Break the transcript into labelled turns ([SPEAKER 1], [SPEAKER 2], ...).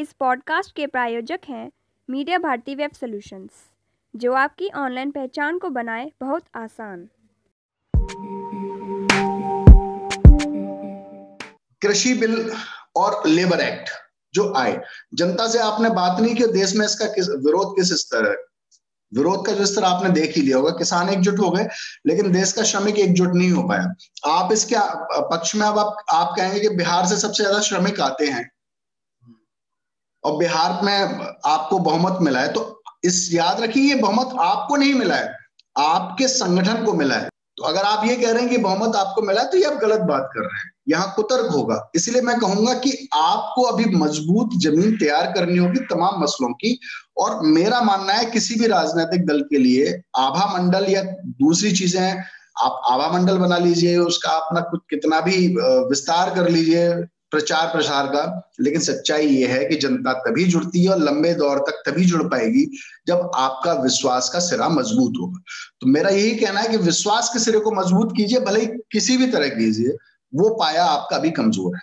[SPEAKER 1] इस पॉडकास्ट के प्रायोजक हैं मीडिया भारती वेब सॉल्यूशंस जो आपकी ऑनलाइन पहचान को बनाए बहुत आसान।
[SPEAKER 2] कृषि बिल और लेबर एक्ट जो आए जनता से आपने बात नहीं की देश में इसका किस विरोध किस स्तर है? विरोध का जो स्तर आपने देख ही लिया होगा किसान एकजुट हो गए लेकिन देश का श्रमिक एकजुट नहीं हो पाया। आप इसके पक्ष में अब आप, आप कहेंगे कि बिहार से सबसे ज़्यादा श्रमिक आते हैं। और बिहार में आपको बहुमत मिला है तो इस याद रखिए, ये बहुमत आपको नहीं मिला है, आपके संगठन को मिला है। तो अगर आप ये कह रहे हैं कि बहुमत आपको मिला है तो ये आप गलत बात कर रहे हैं, यहाँ कुतर्क होगा। इसलिए मैं कहूँगा कि आपको अभी मज़बूत ज़मीन तैयार करनी होगी तमाम मसलों की, और मेरा मानना है किसी भी राजनीतिक दल के लिए आभा मंडल या दूसरी चीज़ें आप आभा मंडल बना लीजिए, उसका अपना कुछ कितना भी विस्तार कर लीजिए प्रचार प्रसार का, लेकिन सच्चाई ये है कि जनता तभी जुड़ती है और लंबे दौर तक तभी जुड़ पाएगी जब आपका विश्वास का सिरा मज़बूत होगा। तो मेरा यही कहना है कि विश्वास के सिरे को मज़बूत कीजिए, भले ही किसी भी तरह कीजिए, वो पाया आपका भी कमज़ोर है।